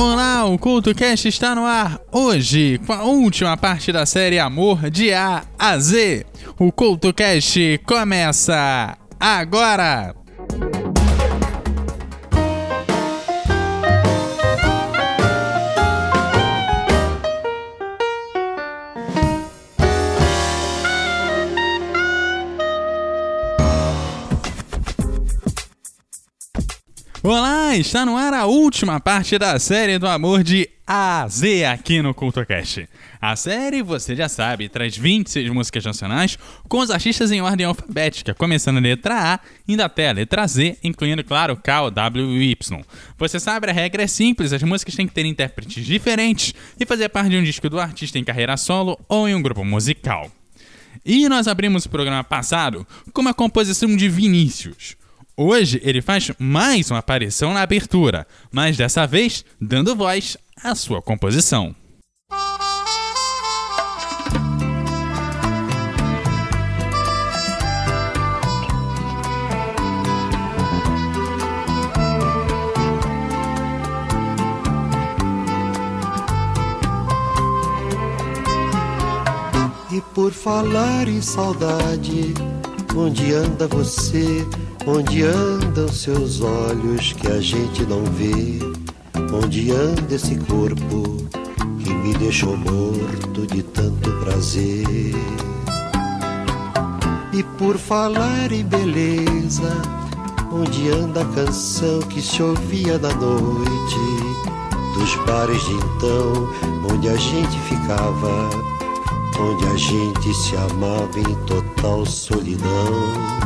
Olá, o CultoCast está no ar hoje com a última parte da série Amor de A a Z. O CultoCast começa agora! Olá, está no ar a última parte da série do amor de A a Z aqui no CultoCast. A série, você já sabe, traz 26 músicas nacionais com os artistas em ordem alfabética, começando a letra A, indo até a letra Z, incluindo, claro, K, o W e Y. Você sabe, a regra é simples, as músicas têm que ter intérpretes diferentes e fazer parte de um disco do artista em carreira solo ou em um grupo musical. E nós abrimos o programa passado com uma composição de Vinícius. Hoje ele faz mais uma aparição na abertura, mas dessa vez dando voz à sua composição. E por falar em saudade, onde anda você? Onde andam seus olhos que a gente não vê? Onde anda esse corpo que me deixou morto de tanto prazer? E por falar em beleza, onde anda a canção que se ouvia na noite? Dos bares de então, onde a gente ficava, onde a gente se amava em total solidão.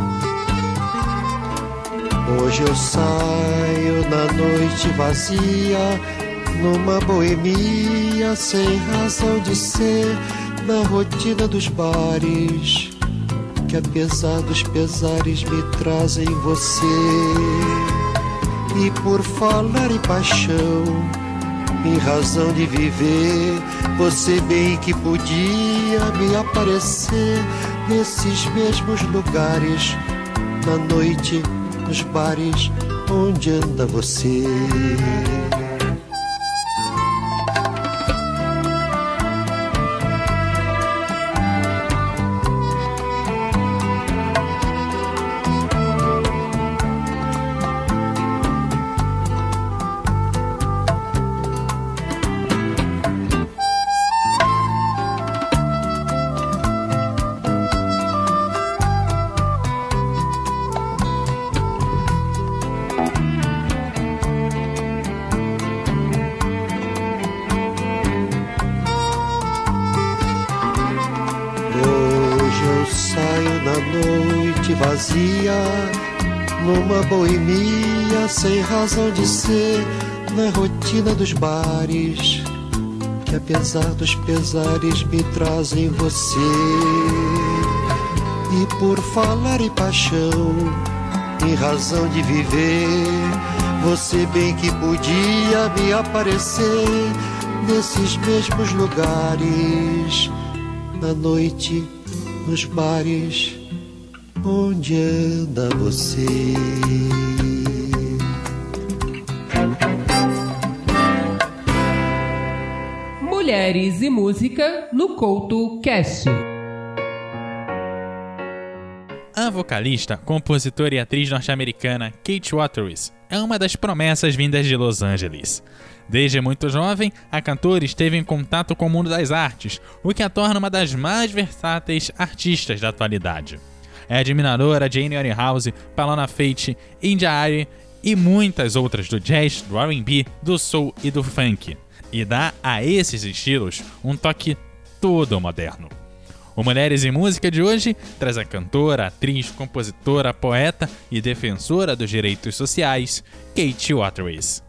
Hoje eu saio na noite vazia, numa boemia sem razão de ser, na rotina dos bares, que apesar dos pesares me trazem você. E por falar em paixão, em razão de viver, você bem que podia me aparecer nesses mesmos lugares, na noite nos bares onde anda você. Numa boemia sem razão de ser, na rotina dos bares, que apesar dos pesares me trazem você. E por falar em paixão, em razão de viver, você bem que podia me aparecer nesses mesmos lugares, na noite, nos bares Onde anda você? Mulheres e música no Couto Cast. A vocalista, compositora e atriz norte-americana Kate Waterous é uma das promessas vindas de Los Angeles. Desde muito jovem, a cantora esteve em contato com o mundo das artes, o que a torna uma das mais versáteis artistas da atualidade é admiradora Amy House, Palona Fate, India Arie e muitas outras do jazz, do R&B, do soul e do funk, e dá a esses estilos um toque todo moderno. O Mulheres em Música de hoje traz a cantora, atriz, compositora, poeta e defensora dos direitos sociais, Kate Waterways.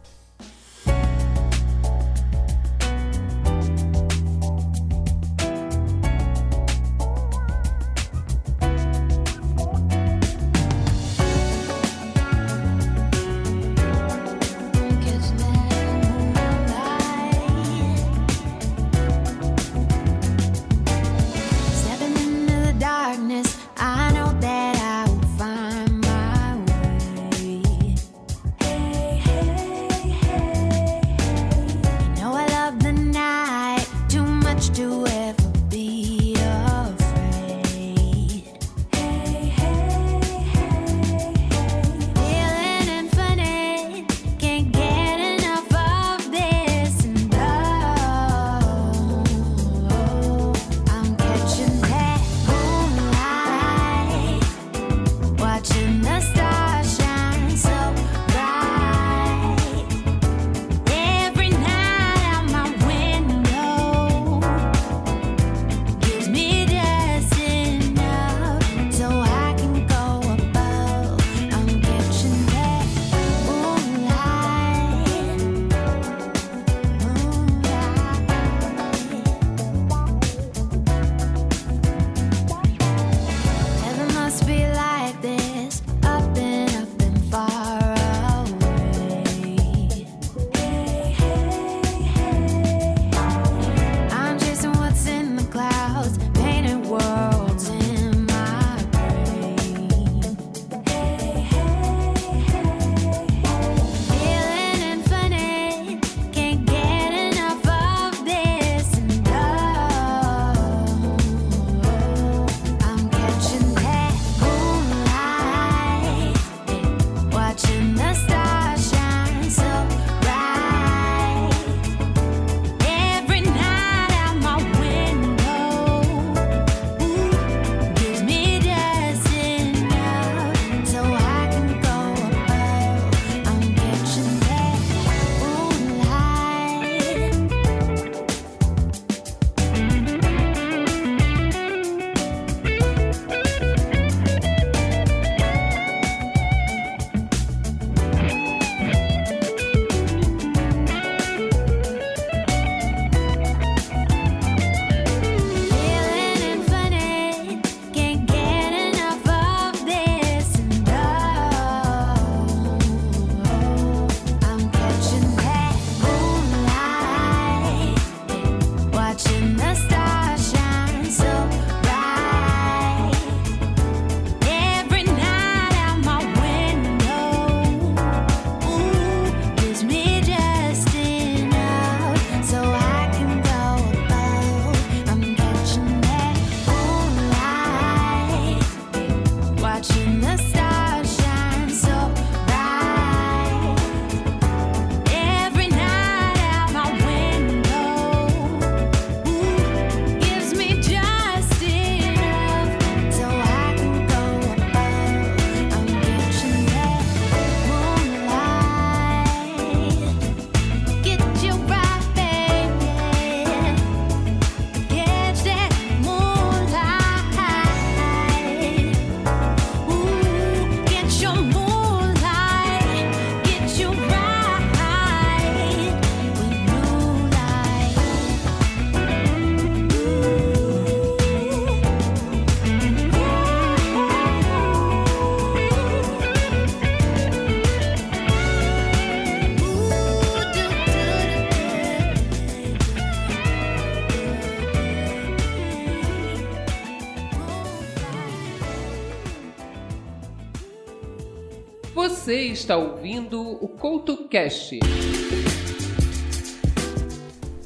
Você está ouvindo o Couto Cast.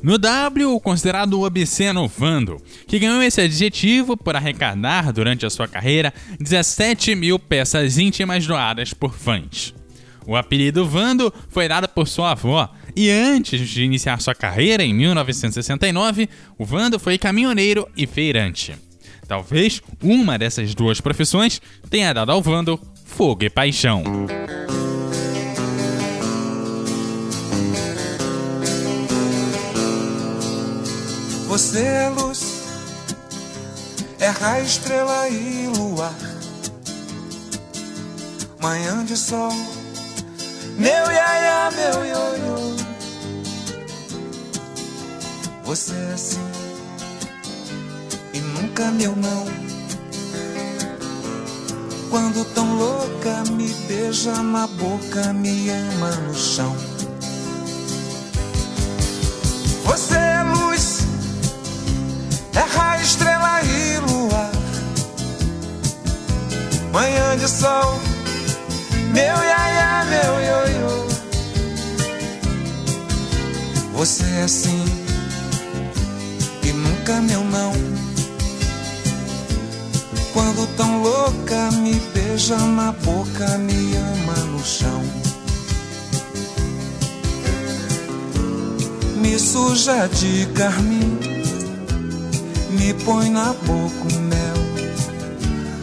No W, o considerado obsceno Vando, que ganhou esse adjetivo por arrecadar durante a sua carreira 17 mil peças íntimas doadas por fãs. O apelido Vando foi dado por sua avó, e antes de iniciar sua carreira em 1969, o Vando foi caminhoneiro e feirante. Talvez uma dessas duas profissões tenha dado ao Vando fogo e paixão. Você é luz, é raio, estrela e luar. Manhã de sol, meu iaia, meu ioiô. Você é assim e nunca meu não. Quando tão louca me beija na boca, me ama no chão. Você é luz, é raio, estrela e luar. Manhã de sol, meu iaia, meu ioiô. Você é assim e nunca meu não. Quando tão louca me beija na boca, me ama no chão. Me suja de carmim, me põe na boca o mel.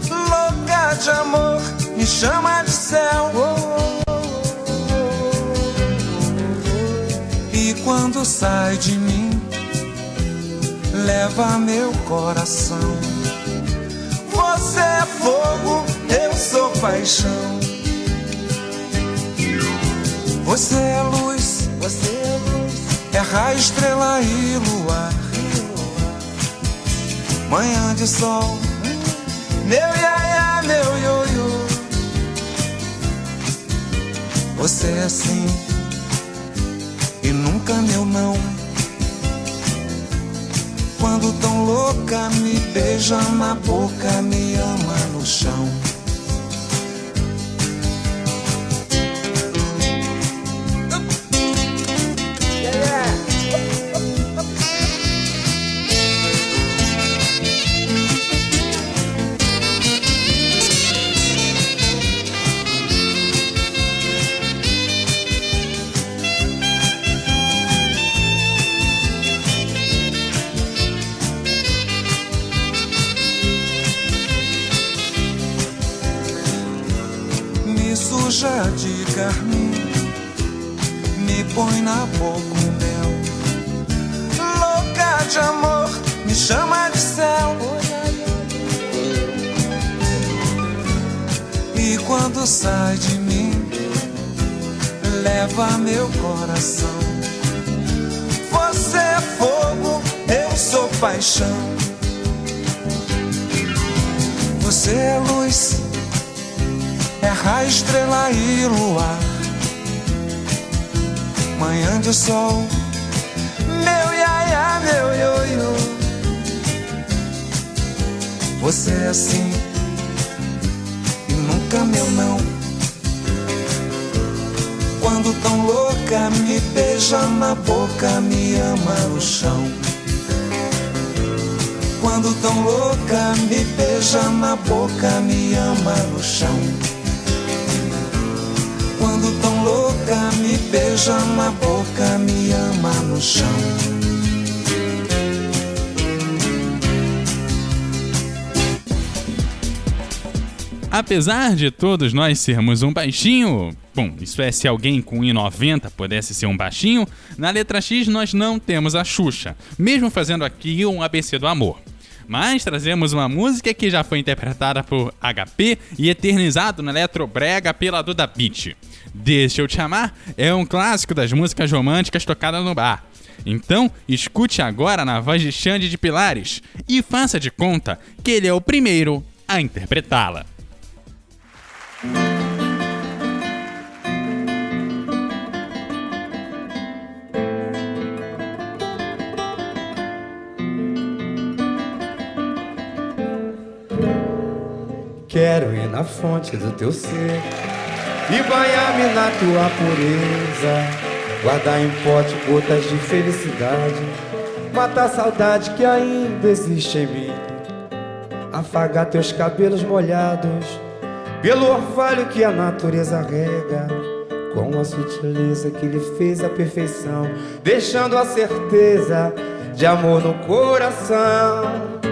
Louca de amor, me chama de céu. E quando sai de mim, leva meu coração. Paixão. Você é luz, você é luz, é raio, estrela e luar. Manhã de sol, meu iaia, meu ioiô. Você é assim e nunca meu não. Quando tão louca me beija na boca, me ama no chão. De carmim, me põe na boca o mel. Louca de amor, me chama de céu. E quando sai de mim, leva meu coração. Você é fogo, eu sou paixão. Você é luz, raio, estrela e luar. Manhã de sol, meu iaia, meu ioiô. Você é assim e nunca meu não. Quando tão louca me beija na boca, me ama no chão. Quando tão louca me beija na boca, me ama no chão. Beija na boca, me ama no chão. Apesar de todos nós sermos um baixinho, bom, isso é se alguém com 1,90 pudesse ser um baixinho, na letra X nós não temos a Xuxa, mesmo fazendo aqui um ABC do amor. Mas trazemos uma música que já foi interpretada por HP e eternizado na Eletrobrega pela Duda Beat. Deixa eu te amar é um clássico das músicas românticas tocada no bar. Então, escute agora na voz de Xande de Pilares e faça de conta que ele é o primeiro a interpretá-la. Quero ir na fonte do teu ser, e banhar-me na tua pureza. Guardar em pote gotas de felicidade, matar a saudade que ainda existe em mim. Afagar teus cabelos molhados pelo orvalho que a natureza rega, com a sutileza que lhe fez a perfeição, deixando a certeza de amor no coração.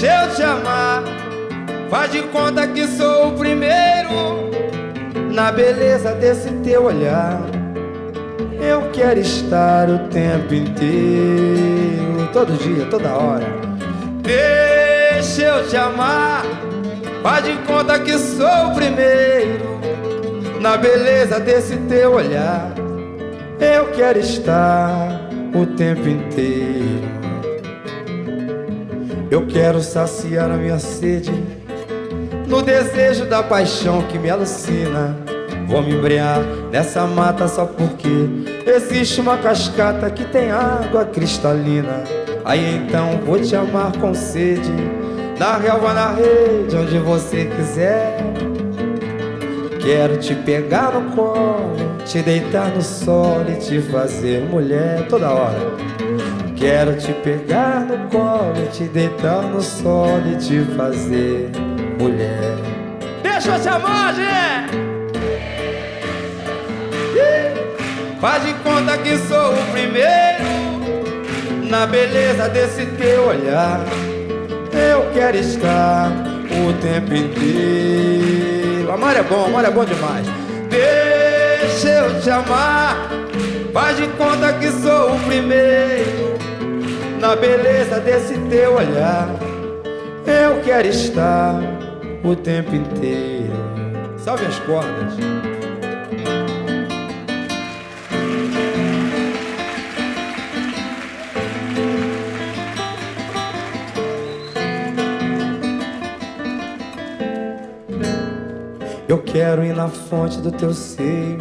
Deixa eu te amar, faz de conta que sou o primeiro na beleza desse teu olhar. Eu quero estar o tempo inteiro, todo dia, toda hora. Deixa eu te amar, faz de conta que sou o primeiro na beleza desse teu olhar. Eu quero estar o tempo inteiro. Eu quero saciar a minha sede no desejo da paixão que me alucina. Vou me embrear nessa mata só porque existe uma cascata que tem água cristalina. Aí então vou te amar com sede, na relva, na rede, onde você quiser. Quero te pegar no colo, te deitar no sol e te fazer mulher toda hora. Quero te pegar no colo, te deitar no sol e te fazer mulher. Deixa eu te amar! Faz de conta que sou o primeiro na beleza desse teu olhar. Eu quero estar o tempo inteiro. Amar é bom, amar é bom demais. Deixa eu te amar. Faz de conta que sou o primeiro na beleza desse teu olhar. Eu quero estar o tempo inteiro. Salve as cordas. Eu quero ir na fonte do teu seio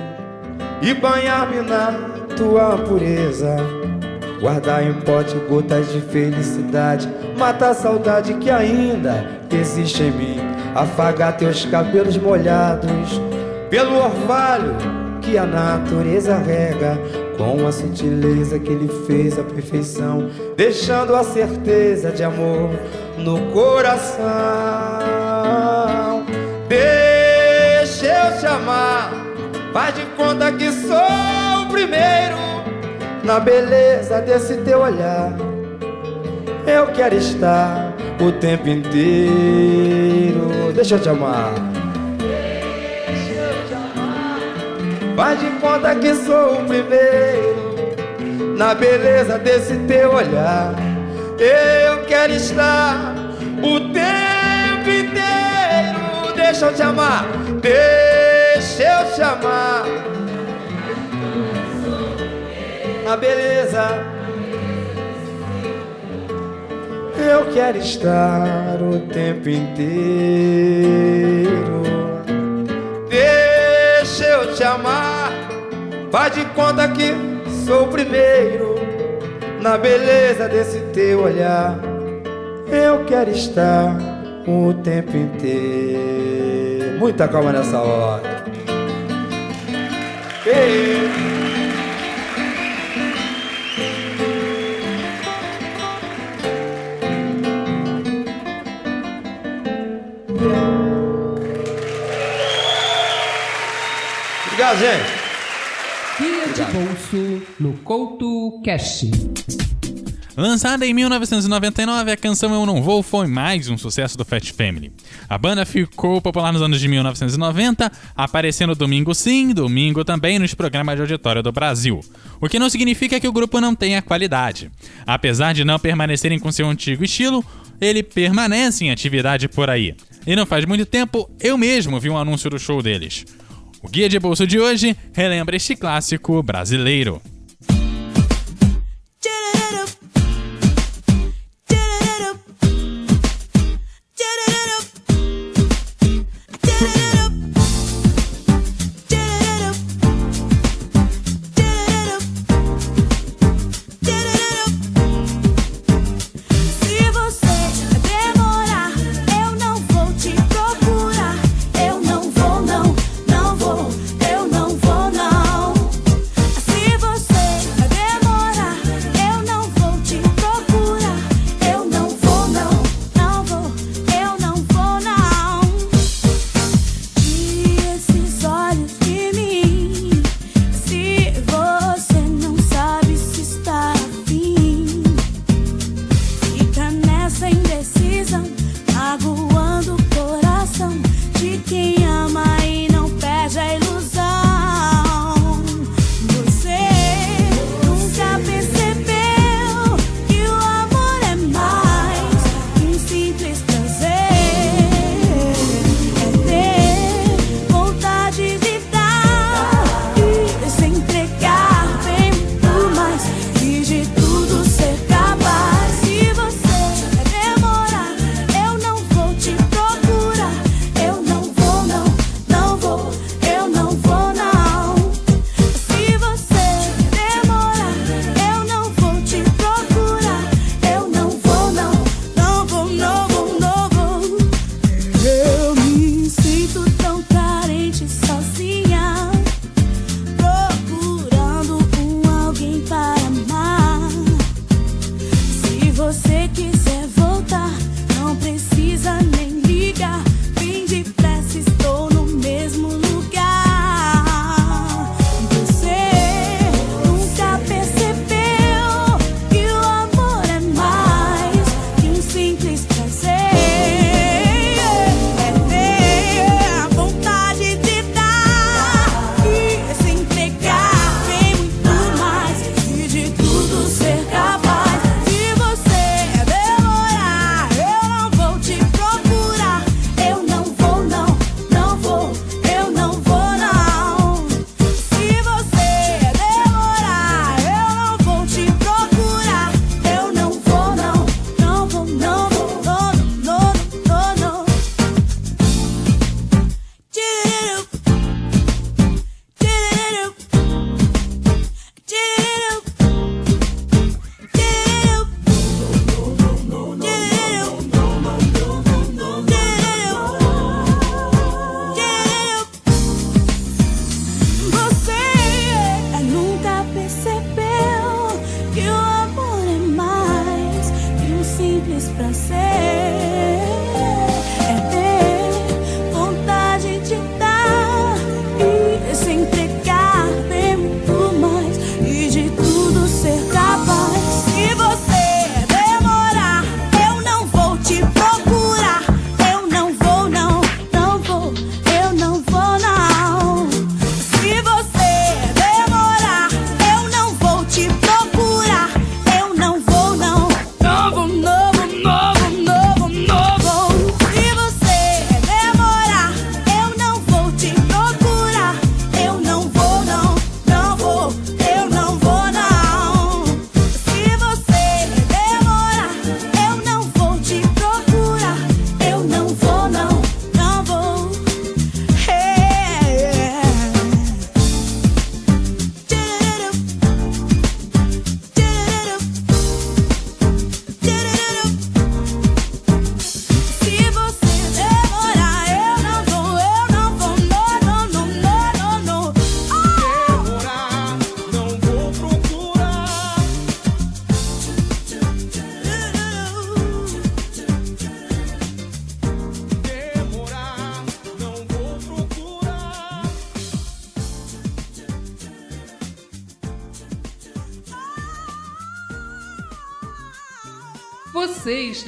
e banhar-me na tua pureza. Guardar em pote gotas de felicidade, matar a saudade que ainda existe em mim. Afagar teus cabelos molhados pelo orvalho que a natureza rega, com a sutileza que ele fez a perfeição, deixando a certeza de amor no coração. Deixa eu te amar, faz de conta que sou o primeiro na beleza desse teu olhar. Eu quero estar o tempo inteiro. Deixa eu te amar. Faz de conta que sou o primeiro na beleza desse teu olhar. Eu quero estar o tempo inteiro. Deixa eu te amar. Deixa eu te amar. Na beleza. Eu quero estar o tempo inteiro. Deixa eu te amar. Faz de conta que sou o primeiro na beleza desse teu olhar. Eu quero estar o tempo inteiro. Muita calma nessa hora. Ei. Obrigado, gente. Guia de bolso no Couto Cast. Lançada em 1999, a canção Eu Não Vou foi mais um sucesso do Fat Family. A banda ficou popular nos anos de 1990, aparecendo domingo sim, domingo também nos programas de auditório do Brasil. O que não significa que o grupo não tenha qualidade. Apesar de não permanecerem com seu antigo estilo, ele permanece em atividade por aí. E não faz muito tempo, eu mesmo vi um anúncio do show deles. O Guia de Bolso de hoje relembra este clássico brasileiro.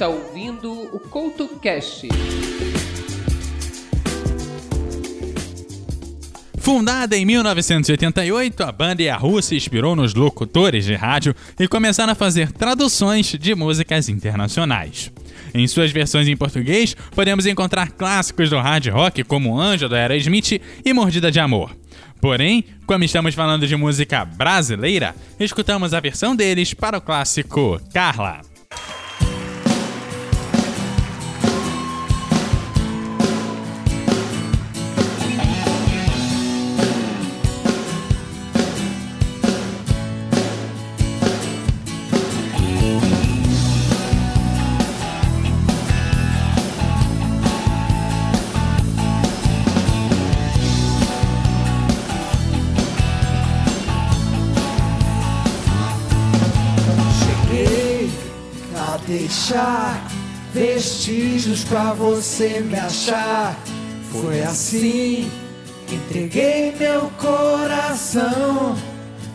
Está ouvindo o Couto Cast. Fundada em 1988, a banda Yahoo se inspirou nos locutores de rádio e começaram a fazer traduções de músicas internacionais. Em suas versões em português, podemos encontrar clássicos do hard rock como Anjo da Aerosmith e Mordida de Amor. Porém, como estamos falando de música brasileira, escutamos a versão deles para o clássico Carla. Vestígios pra você me achar. Foi assim, entreguei meu coração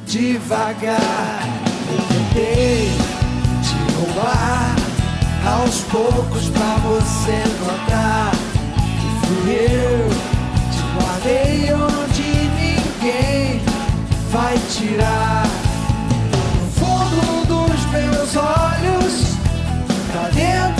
devagar. Eu tentei te roubar aos poucos pra você notar que fui eu. Te guardei onde ninguém vai tirar. No fundo dos meus olhos, pra dentro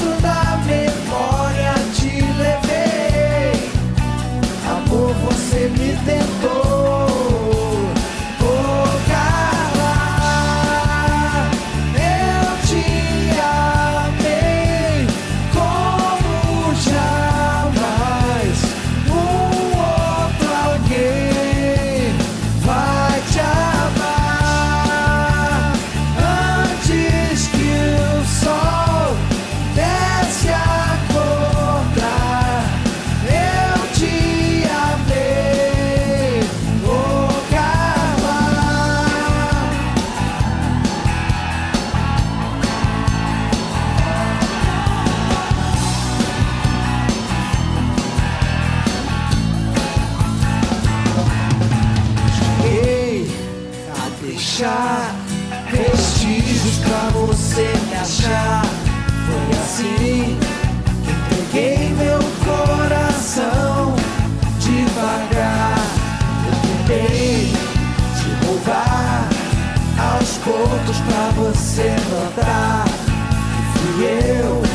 pra você notar que fui eu.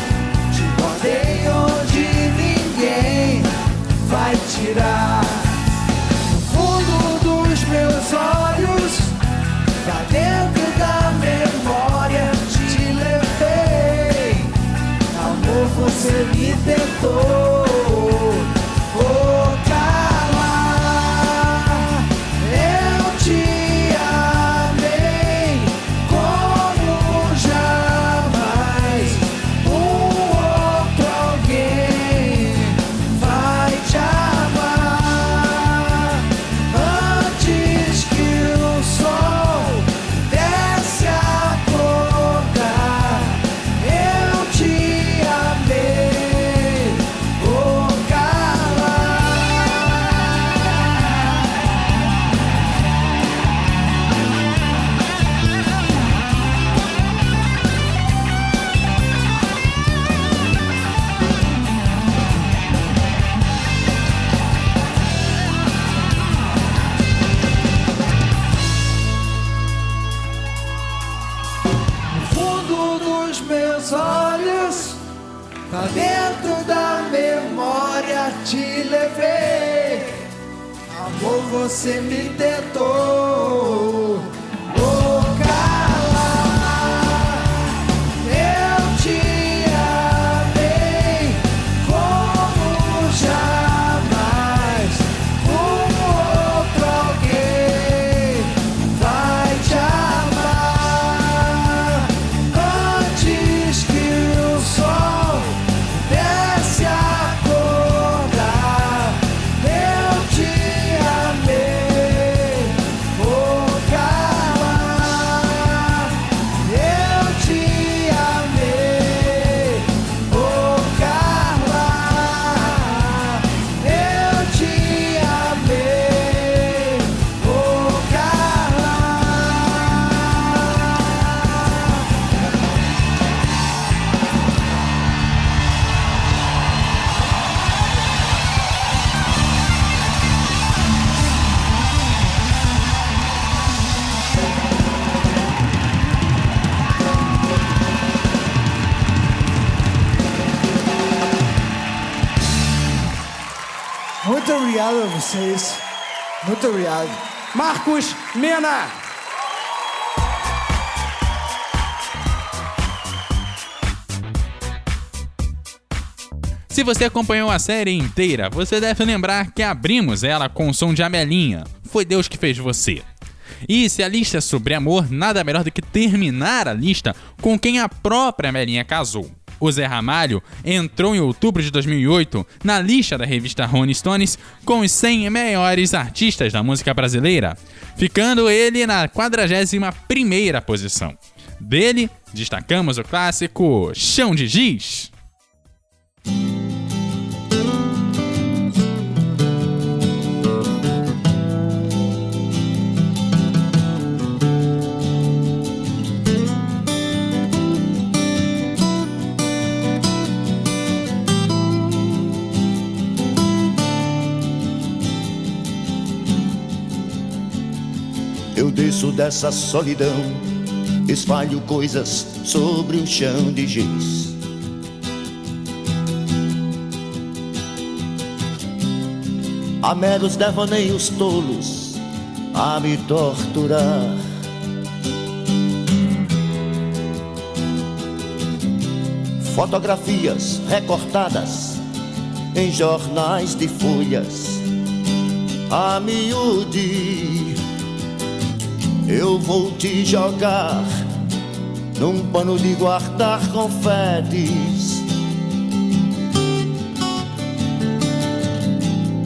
Você me tentou. Vocês. Muito obrigado. Marcos Mena. Se você acompanhou a série inteira, você deve lembrar que abrimos ela com o som de Amelinha. Foi Deus que fez você. E se a lista é sobre amor, nada melhor do que terminar a lista com quem a própria Amelinha casou. O Zé Ramalho entrou em outubro de 2008 na lista da revista Rolling Stones com os 100 maiores artistas da música brasileira, ficando ele na 41ª posição. Dele, destacamos o clássico Chão de Giz. Desço dessa solidão, espalho coisas sobre o chão de giz. Há meros devaneios tolos a me torturar. Fotografias recortadas em jornais de folhas a miúde eu vou te jogar num pano de guardar confetes.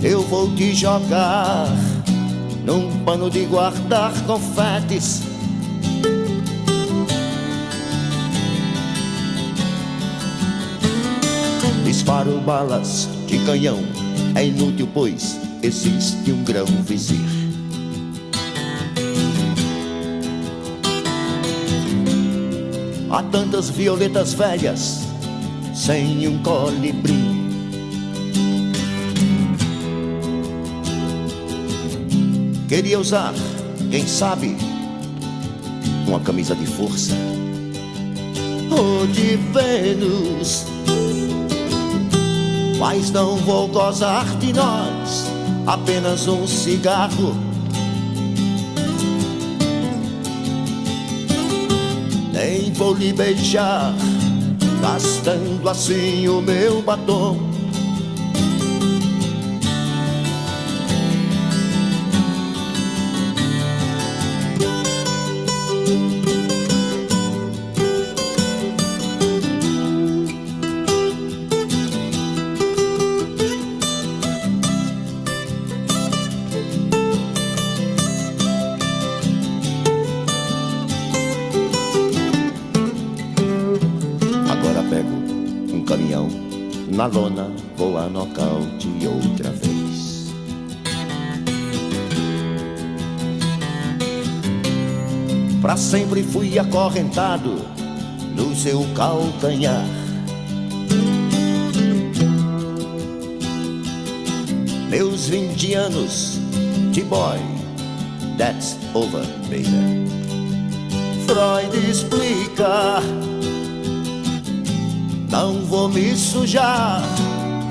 Eu vou te jogar num pano de guardar confetes. Disparo balas de canhão, é inútil, pois existe um grão vizir. Há tantas violetas velhas sem um colibri. Queria usar, quem sabe, uma camisa de força ou de Vênus. Mas não vou gozar de nós, apenas um cigarro vou lhe beijar, gastando assim o meu batom. Sempre fui acorrentado no seu calcanhar. Meus 20 anos de boy, that's over, baby. Freud explica. Não vou me sujar,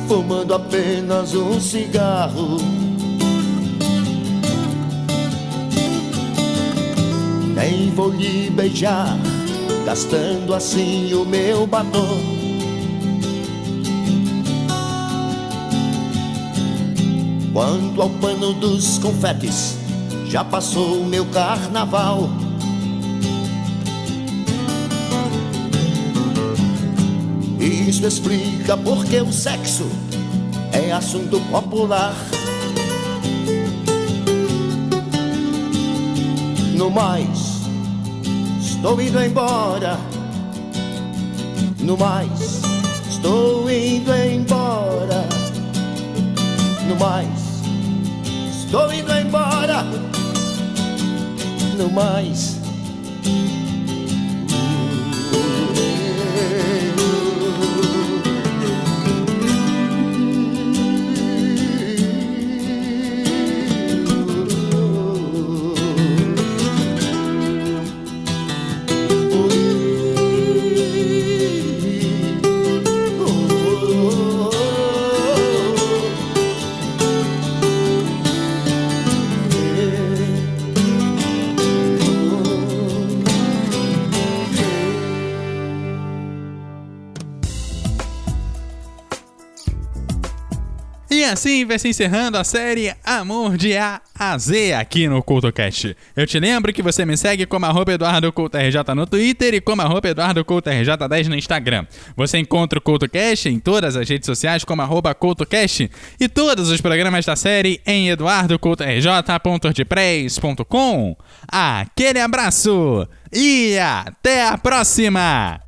fumando apenas um cigarro. Nem vou lhe beijar, gastando assim o meu batom. Quanto ao pano dos confetes, já passou o meu carnaval. Isso explica porque o sexo é assunto popular. No mais, estou indo embora. No mais, estou indo embora. No mais, estou indo embora. No mais. Assim vai se encerrando a série Amor de A a Z aqui no CultoCast. Eu te lembro que você me segue como arroba EduardoCultoRJ no Twitter e como arroba EduardoCultoRJ10 no Instagram. Você encontra o CultoCast em todas as redes sociais como arroba CultoCast e todos os programas da série em eduardocultorj.ordpress.com. Aquele abraço e até a próxima!